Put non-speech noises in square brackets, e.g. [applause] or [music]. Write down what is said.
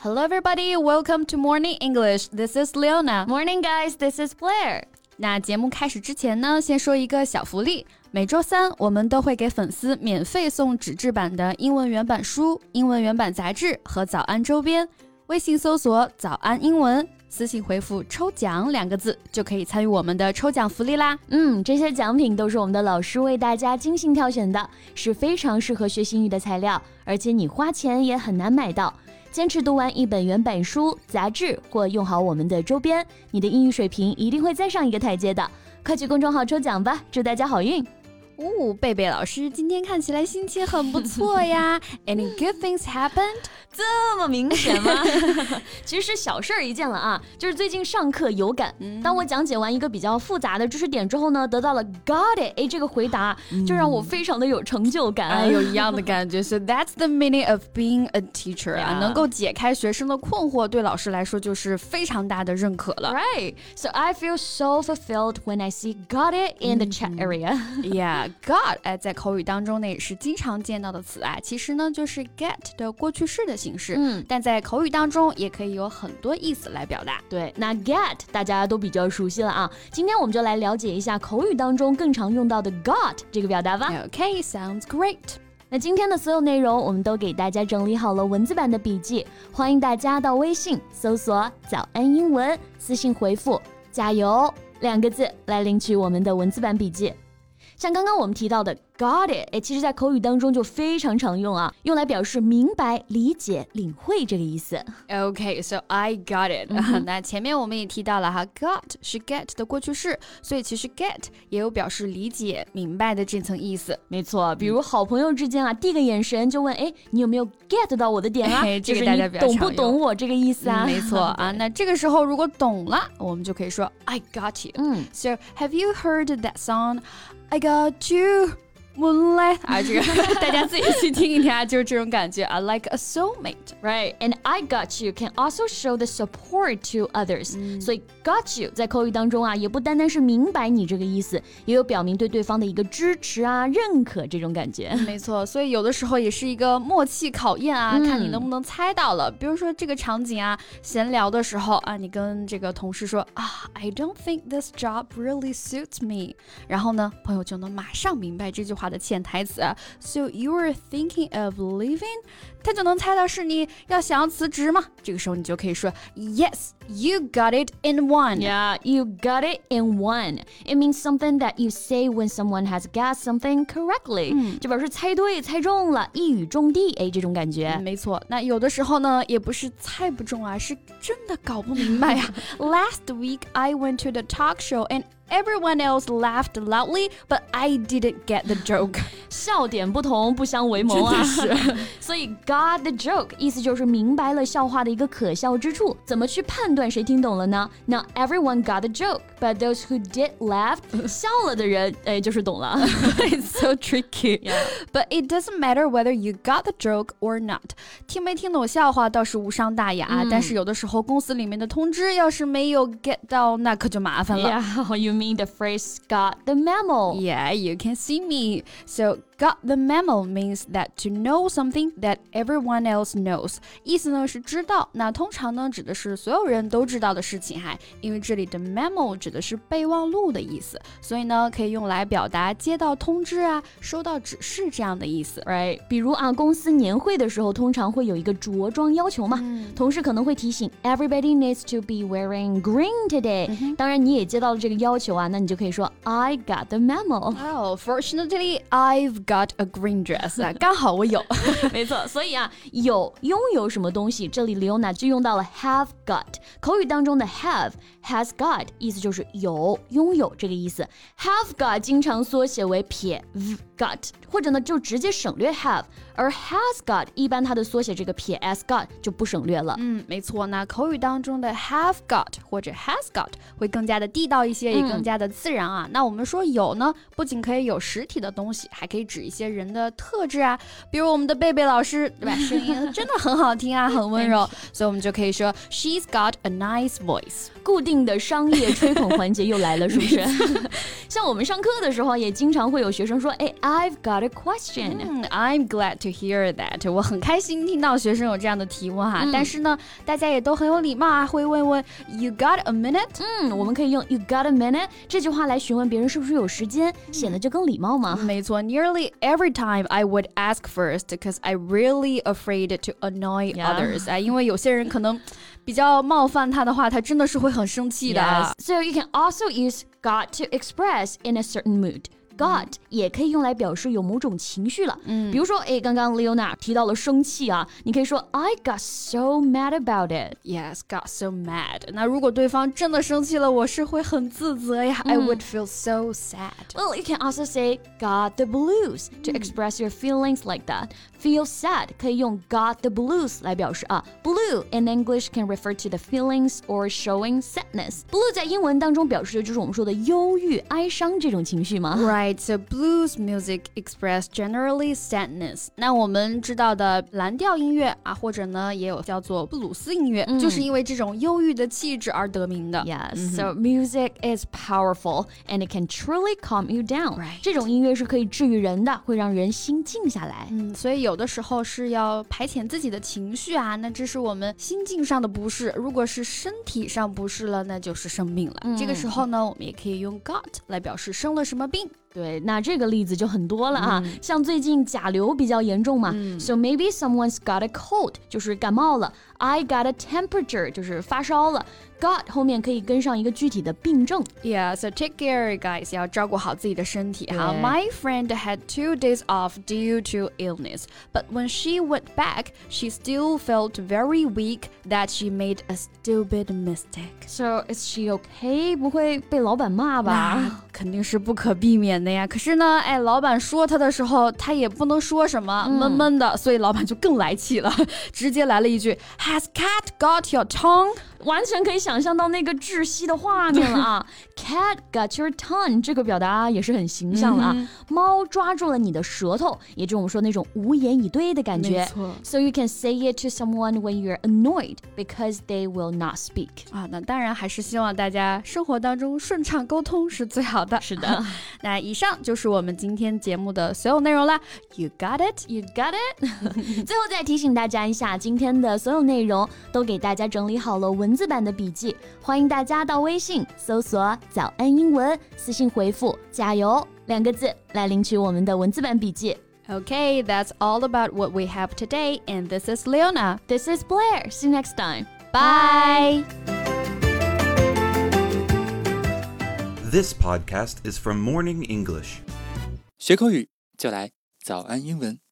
Hello, everybody. Welcome to Morning English. This is Leona. Morning, guys. This is Blair. 那节目开始之前呢，先说一个小福利。每周三，我们都会给粉丝免费送纸质版的英文原版书、英文原版杂志和早安周边。微信搜索“早安英文”，私信回复“抽奖”两个字，就可以参与我们的抽奖福利啦。嗯，这些奖品都是我们的老师为大家精心挑选的，是非常适合学习英语的材料，而且你花钱也很难买到。坚持读完一本原版书、杂志，或用好我们的周边，你的英语水平一定会再上一个台阶的。快去公众号抽奖吧，祝大家好运！哦，贝贝老师今天看起来心情很不错呀。Any good things happened？这么明显吗？其实是小事儿一件了啊，就是最近上课有感。当我讲解完一个比较复杂的知识点之后呢，得到了 Got it，哎，这个回答就让我非常的有成就感。哎，有一样的感觉。So that's the meaning of being a teacher 啊，能够解开学生的困惑，对老师来说就是非常大的认可了。Right. So I feel so fulfilled when I see Got it in the chat area. Yeah, got 哎，在口语当中呢也是经常见到的词啊，其实呢就是 get 的过去式的形式。嗯，但在口语当中也可以有很多意思来表达。对，那 get 大家都比较熟悉了啊。今天我们就来了解一下口语当中更常用到的 got 这个表达吧。Okay, sounds great. 那今天的所有内容我们都给大家整理好了文字版的笔记，欢迎大家到微信搜索“早安英文”，私信回复“加油”两个字来领取我们的文字版笔记。像刚刚我们提到的。Got it，哎，其实，在口语当中就非常常用啊，用来表示明白、理解、领会这个意思。Okay，so I got it。[laughs] 那前面我们也提到了哈，got 是 get 的过去式，所以其实 get 也有表示理解、明白的这层意思。没错，比如好朋友之间啊，递个眼神就问，哎，你有没有 get 到我的点啊？[laughs] 这是大家懂不懂我这个意思啊？没错啊，[laughs] 那这个时候如果懂了，我们就可以说 I got you。嗯，So have you heard that song? I got you. 我来啊，这个 [laughs] 大家自己去听一听啊，就是这种感觉啊，like a soulmate。Right, and I got you can also show the support to others. 所以 got you 在口语当中啊，也不单单是明白你这个意思，也有表明对对方的一个支持啊、认可这种感觉。没错，所以有的时候也是一个默契考验啊，看你能不能猜到了。比如说这个场景啊，闲聊的时候啊，你跟这个同事说啊，I don't think this job really suits me。然后呢，朋友就能马上明白这句话。的潜台词啊，So you were thinking of leaving？他就能猜到是你要想要辞职吗？这个时候你就可以说，Yes, you got it in one. Yeah, you got it in one. It means something that you say when someone has got something correctly，、嗯、就表示猜对、猜中了，一语中的，哎，这种感觉。没错，那有的时候呢，也不是猜不中啊，是真的搞不明白呀。Last week [laughs] I went to the talk show and Everyone else laughed loudly, but I didn't get the joke. [laughs] 笑点不同，不相为谋啊！是，所以 [laughs] got the joke 意思就是明白了笑话的一个可笑之处。怎么去判断谁听懂了呢？Now everyone got the joke, but those who did laugh [laughs] 笑了的人，哎，就是懂了。It's so tricky. Yeah. But it doesn't matter whether you got the joke or not. 听没听懂笑话倒是无伤大雅，但是有的时候公司里面的通知要是没有 get 到，那可就麻烦了。Yeah, you mean the phrase got the memo? Yeah, you can see me. So Got the memo means that to know something that everyone else knows，意思呢是知道，那通常呢指的是所有人都知道的事情哈。因为这里的 memo 指的是备忘录的意思，所以呢可以用来表达接到通知啊、收到指示这样的意思，right？比如啊，公司年会的时候通常会有一个着装要求嘛，同事可能会提醒 everybody needs to be wearing green today。当然你也接到了这个要求啊，那你就可以说 I got the memo。Oh, fortunately I've got a green dress 啊，刚好我有，[laughs] 没错。所以啊，有拥有什么东西，这里 Leona 就用到了 have got。口语当中的 have has got 意思就是有、拥有这个意思。have got 经常缩写为撇 got，或者呢就直接省略 have。而 has got 一般它的缩写这个撇 s got 就不省略了。嗯，没错。那口语当中的 have got 或者 has got 会更加的地道一些，也更加的自然啊。那我们说有呢，不仅可以有实体的东西，还可以指。指一些人的特质啊，比如我们的贝贝老师，对吧？声音 [laughs] 真的很好听啊，[laughs] 很温柔，所以我们就可以说 She's got a nice voice。固定的商业吹捧环节又来了，是不是？[laughs] 像我们上课的时候，也经常会有学生说：“哎，I've got a question。”嗯，I'm glad to hear that。我很开心听到学生有这样的提问哈。但是呢，大家也都很有礼貌啊，会问问 “You got a minute？” 嗯，我们可以用 “You got a minute” 这句话来询问别人是不是有时间，显得就更礼貌嘛。没错，Nearly every time I would ask first because I really afraid to annoy others。哎，因为有些人可能。比较冒犯他的话，他真的是会很生气的。Yes. So you can also use got to express in a certain mood. got 也可以用来表示有某种情绪了。嗯，比如说，哎，刚刚 Leona 提到了生气啊，你可以说 I got so mad about it. Yes, got so mad. 那如果对方真的生气了，我是会很自责呀。I would feel so sad. Well, you can also say got the blues to express your feelings like that. Feel sad 可以用 got the blues 来表示啊。Blue in English can refer to the feelings or showing sadness. Blue 在英文当中表示的就是我们说的忧郁、哀伤这种情绪吗？Right. Right, so blues music express generally sadness. 那我们知道的蓝调音乐啊，或者呢也有叫做布鲁斯音乐，嗯、就是因为这种忧郁的气质而得名的。Yes, mm -hmm. so music is powerful and it can truly calm you down. Right. 这种音乐是可以治愈人的，会让人心静下来。嗯，所以有的时候是要排遣自己的情绪啊，那这是我们心境上的不适。如果是身体上不适了，那就是生病了。嗯、这个时候呢，我们也可以用 got 来表示生了什么病。对，那这个例子就很多了啊，像最近甲流比较严重嘛，so maybe someone's got a cold，就是感冒了，I got a temperature，就是发烧了。got 后面可以跟上一个具体的病症。Yeah, so take care, guys，要照顾好自己的身体哈。My friend had two days off due to illness, but when she went back, she still felt very weak that she made a stupid mistake. So is she okay？不会被老板骂吧？肯定是不可避免的呀。可是呢，哎，老板说他的时候，他也不能说什么，闷闷的，所以老板就更来气了，直接来了一句：Has [laughs] cat got your tongue？ 完全可以想象到那个窒息的画面了啊！[laughs] Cat got your tongue，这个表达也是很形象了啊。猫抓住了你的舌头，也就是我们说那种无言以对的感觉。So you can say it to someone when you're annoyed because they will not speak。啊，那当然还是希望大家生活当中顺畅沟通是最好的。是的，[laughs] 那以上就是我们今天节目的所有内容啦。You got it, you got it。[laughs] 最后再提醒大家一下，今天的所有内容都给大家整理好了文。文字版的笔记，欢迎大家到微信搜索“早安英文”，私信回复“加油”两个字来领取我们的文字版笔记。Okay, that's all about what we have today, and this is Leona. This is Blair. See you next time. Bye. This podcast is from Morning English. 学口语就来早安英文。